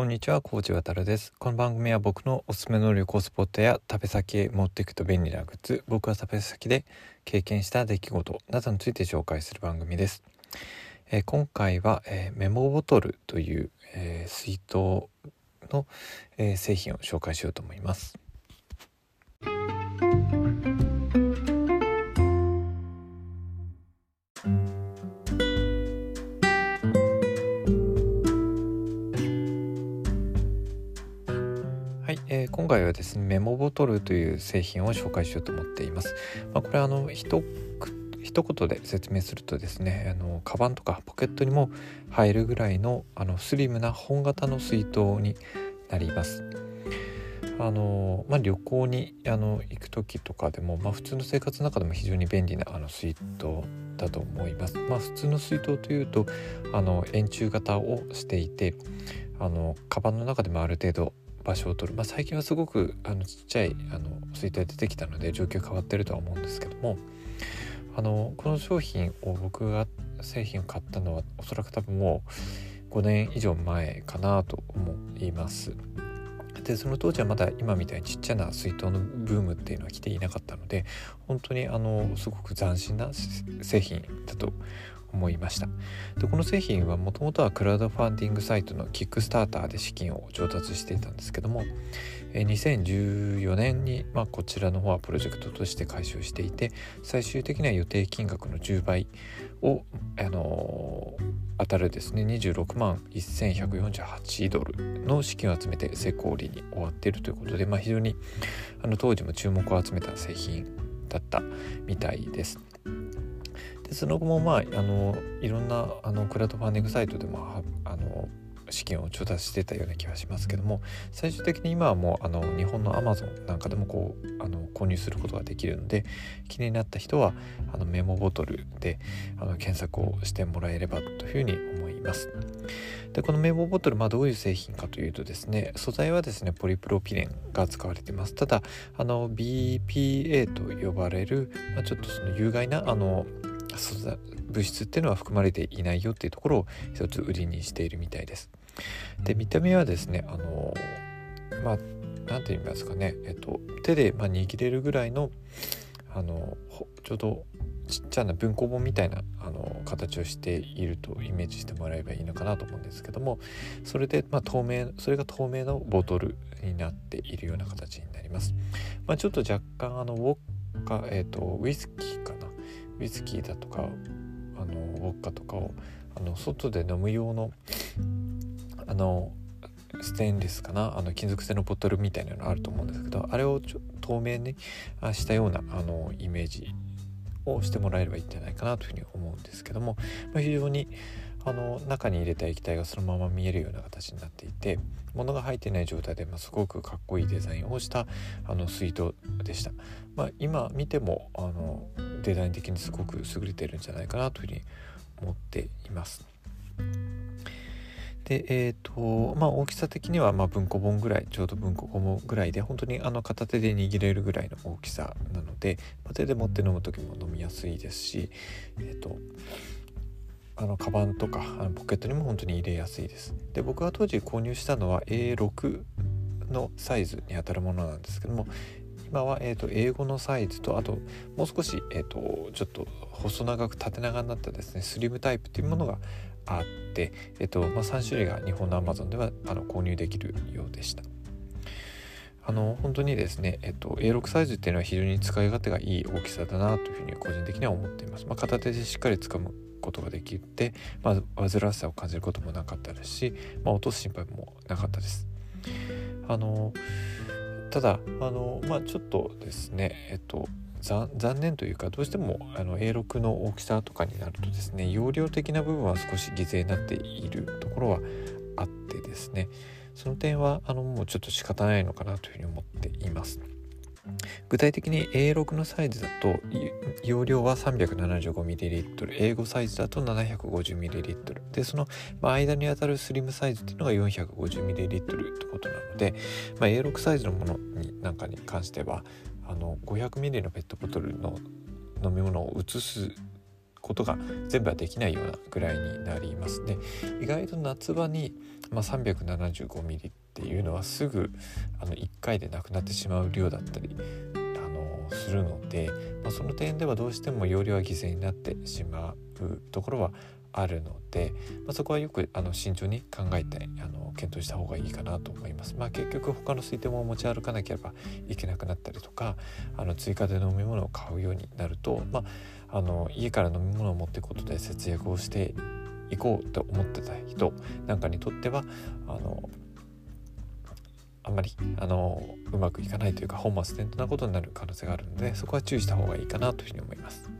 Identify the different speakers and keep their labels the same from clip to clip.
Speaker 1: こんにちは、コーチ渡です。この番組は僕のおすすめの旅行スポットや食べ先へ持っていくと便利なグッズ、僕は食べ先で経験した出来事などについて紹介する番組です。えー、今回は、えー、メモボトルという、えー、水筒の、え製品を紹介しようと思います。回はですねメモボトルという製品を紹介しようと思っています。まあ、これはあの一一言で説明するとですねあのカバンとかポケットにも入るぐらいのあのスリムな本型の水筒になります。あのまあ、旅行にあの行く時とかでも、まあ、普通の生活の中でも非常に便利なあの水筒だと思います。まあ、普通の水筒というとあの円柱型をしていてあのカバンの中でもある程度場所を取る、まあ、最近はすごくあのちっちゃいあの水筒出てきたので状況変わってるとは思うんですけどもあのこの商品を僕が製品を買ったのはおそらく多分もう5年以上前かなと思います。でその当時はまだ今みたいにちっちゃな水筒のブームっていうのは来ていなかったので本当にあのすごく斬新な製品だと思いました。でこの製品はもともとはクラウドファンディングサイトのキックスターターで資金を調達していたんですけども2014年に、まあ、こちらの方はプロジェクトとして開始をしていて最終的には予定金額の10倍を、あの、当たるですね26万1148ドルの資金を集めて成功裏に終わっているということで、まあ、非常にあの当時も注目を集めた製品だったみたいです。でその後もまああのいろんなあのクラウドファンディングサイトでもあの資金を調達してたような気がしますけども最終的に今はもうあの日本のアマゾンなんかでもこうあの購入することができるので気になった人はあのメモボトルであの検索をしてもらえればというふうに思います。でこのメモボトル、まあ、どういう製品かというとですね素材はですねポリプロピレンが使われていますただあの BPA と呼ばれる、まあ、ちょっとその有害なあの物質っていうのは含まれていないよっていうところを一つ売りにしているみたいです。で見た目はですねあのまあ何て言いますかね、えっと、手で、まあ、握れるぐらいのあのちょうどちっちゃな文庫本みたいなあの形をしているとイメージしてもらえばいいのかなと思うんですけどもそれで、まあ、透明それが透明のボトルになっているような形になります。まあ、ちょっと若干あのウォッカ、えーとウイスキーかなウイスキーだとかあのウォッカとかをあの外で飲む用のあのステンレスかな？あの金属製のボトルみたいなのあると思うんですけどあれをちょ透明にしたようなあのイメージをしてもらえればいいんじゃないかなというふうに思うんですけども、まあ、非常にあの中に入れた液体がそのまま見えるような形になっていて物が入ってない状態で、まあ、すごくかっこいいデザインをしたあの水筒でした、まあ、今見てもあのデザイン的にすごく優れてるんじゃないかなというふうに思っています。でえーとまあ、大きさ的にはま文庫本ぐらいちょうど文庫本ぐらいで本当にあの片手で握れるぐらいの大きさなので、ま、手で持って飲む時も飲みやすいですし、えーとあのカバンとかあのポケットにも本当に入れやすいです。で僕が当時購入したのは A6 のサイズにあたるものなんですけども今は、えーと、英語のサイズとあともう少し、えーと、ちょっと細長く縦長になったですねスリムタイプっていうものがあって、えーとまあ、3種類が日本の Amazon ではあの購入できるようでした。あの本当にですね、えっと、A6 サイズっていうのは非常に使い勝手がいい大きさだなというふうに個人的には思っています。まあ、片手でしっかり掴むことができて、まあ、煩わしさを感じることもなかったですし、まあ、落とす心配もなかったです。あのただあの、まあ、ちょっとですねえっと残念というかどうしてもあの A6 の大きさとかになるとですね容量的な部分は少し犠牲になっているところはあってですねその点はあのもうちょっと仕方ないのかなというふうに思っています。具体的に A6 のサイズだと容量は 375ml 英語サイズだと 750ml でその、間にあたるスリムサイズっていうのが 450ml ってことなので、まあ、A6 サイズのものになんかに関してはあの 500ml のペットボトルの飲み物を移すことが全部はできないようなぐらいになりますで意外と夏場に、まあ、375ミリっていうのはすぐあの1回でなくなってしまう量だったりあのするので、まあ、その点ではどうしても容量は犠牲になってしまうところはあるので、まあ、そこはよくあの慎重に考えてあの検討した方がいいかなと思います。まあ、結局他の水筒も持ち歩かなければいけなくなったりとかあの追加で飲み物を買うようになると、まあ、あの家から飲み物を持っていくことで節約をしていこうと思ってた人なんかにとってはあのあんまりあのうまくいかないというか本末転倒なことになる可能性があるのでそこは注意した方がいいかなというふうに思います。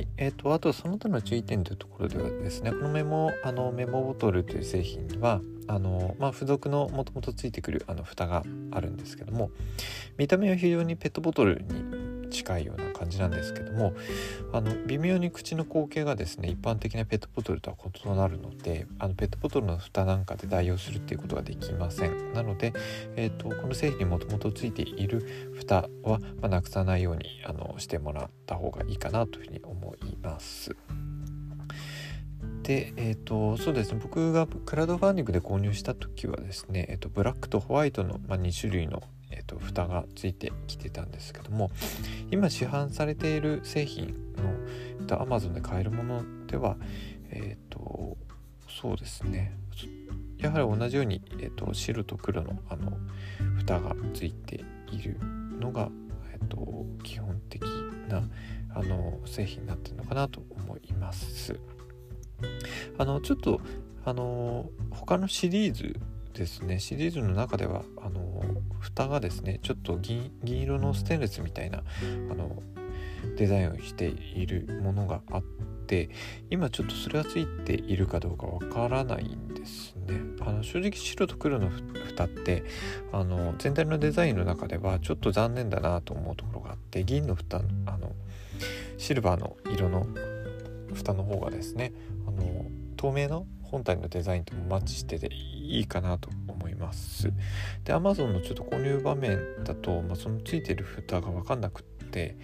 Speaker 1: い、えーとあとその他の注意点というところではですねこのメモあのメモボトルという製品にはあの、まあ、付属のもともとついてくるあの蓋があるんですけども見た目は非常にペットボトルに近いような感じなんですけどもあの微妙に口の口径がですね一般的なペットボトルとは異なるのであのペットボトルの蓋なんかで代用するっていうことができませんなので、えーと、この製品にもともとついている蓋は、まあ、なくさないようにあのしてもらった方がいいかなというふうに思います。で、えーと、そうですね僕がクラウドファンディングで購入した時はですね、えーと、ブラックとホワイトの、まあ、2種類のえーと、蓋がついてきてたんですけども今市販されている製品の、えー、と Amazon で買えるものではえっ、ー、とそうですねやはり同じように、えーと、白と黒のあの蓋がついているのが、えーと、基本的なあの製品になってるのかなと思います。あのちょっとあの他のシリーズですねシリーズの中ではあの蓋がですねちょっと銀色のステンレスみたいなあのデザインをしているものがあって今ちょっとそれがついているかどうかわからないんですね。あの正直白と黒の蓋ってあの全体のデザインの中ではちょっと残念だなと思うところがあって銀の蓋あのシルバーの色の蓋の方がですねあの透明の本体のデザインともマッチしてていいかなと思います。で Amazon のちょっと購入場面だと、まあ、そのついてる蓋が分かんなくって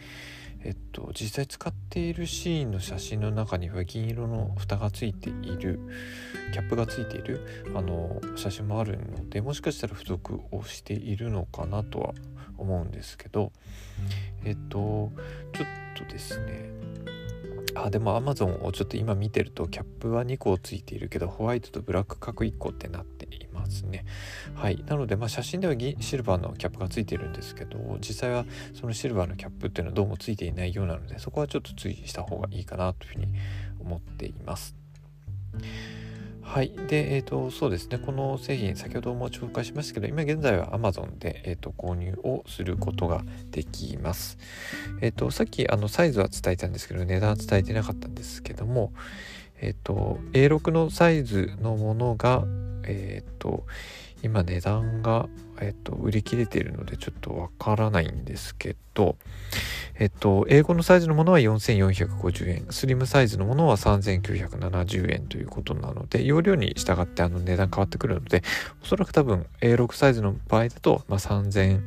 Speaker 1: えっと、実際使っているシーンの写真の中には銀色の蓋がついているキャップがついているあの写真もあるのでもしかしたら付属をしているのかなとは思うんですけどえっとちょっとですねあでも Amazon をちょっと今見てるとキャップは2個ついているけどホワイトとブラック角1個ってなっていますね。はい。なのでまあ写真ではシルバーのキャップがついてるんですけど実際はそのシルバーのキャップっていうのはどうもついていないようなのでそこはちょっと注意した方がいいかなというふうに思っています。はい。で、えっ、ー、と、そうですね。この製品、先ほども紹介しましたけど、今現在は Amazon で、えーと、購入をすることができます。えっ、ー、と、さっき、あの、サイズは伝えたんですけど、値段は伝えてなかったんですけども、えっ、ー、と、A6 のサイズのものが、えっ、と、今値段が、えっと、売り切れているのでちょっとわからないんですけど、えっと、英語のサイズのものは4450円、スリムサイズのものは3970円ということなので、容量に従ってあの値段変わってくるので、おそらく多分 A6 サイズの場合だと、まあ、3000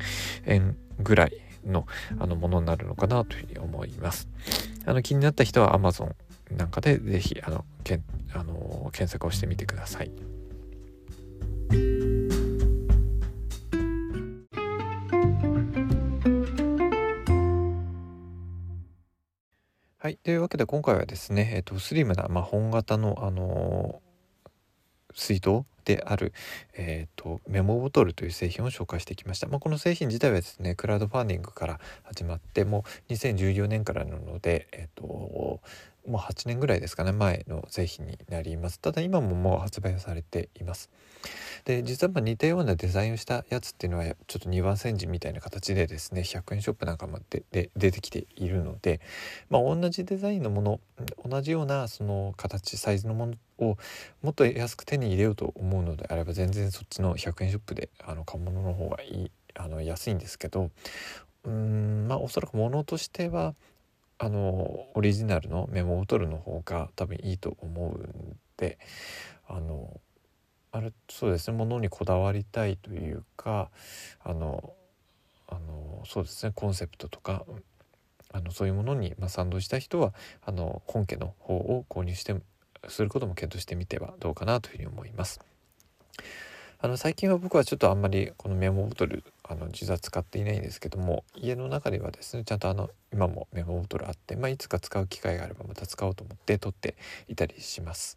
Speaker 1: 円ぐらいのあのものになるのかなというふうに思います。あの気になった人は Amazon なんかでぜひあのけんあの検索をしてみてください。はい。というわけで今回はですね、えっ、と、スリムな、まあ、本型の、あのー、水筒である、えーと、メモボトルという製品を紹介してきました、まあ、この製品自体はですねクラウドファンディングから始まってもう2014年からなので、えーともう8年ぐらいですかね前の製品になります。ただ今ももう発売されています。で実はま似たようなデザインをしたやつっていうのはちょっと2番煎じみたいな形でですね100円ショップなんかもでで出てきているので、まあ、同じデザインのもの同じようなその形サイズのものをもっと安く手に入れようと思うのであれば全然そっちの100円ショップであの買うものの方がいいあの安いんですけどうーんまあおそらくものとしてはあのオリジナルのメモを取るの方が多分いいと思うんであのあれそうですねものにこだわりたいというかあのあのそうですねコンセプトとかあのそういうものに、まあ、賛同した人はあの本家の方を購入してすることも検討してみてはどうかなというふうに思います。あの最近は僕はちょっとあんまりこのメモボトルあの実は使っていないんですけども家の中ではですねちゃんとあの今もメモボトルあって、まあ、いつか使う機会があればまた使おうと思って取っていたりします。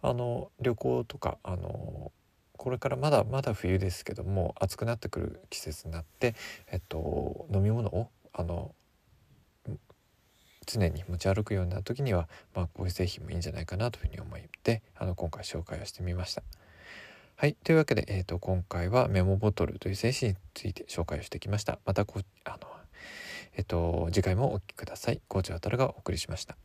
Speaker 1: あの旅行とかあのこれからまだまだ冬ですけども暑くなってくる季節になって、えっと、飲み物をあの常に持ち歩くような時には、まあ、こういう製品もいいんじゃないかなというふうに思ってあの今回紹介をしてみました。はい。というわけで、えーと、今回はメモボトルという製品について紹介をしてきました。またこあの、えっ、ー、と、次回もお聴きください。コーチワタルがお送りしました。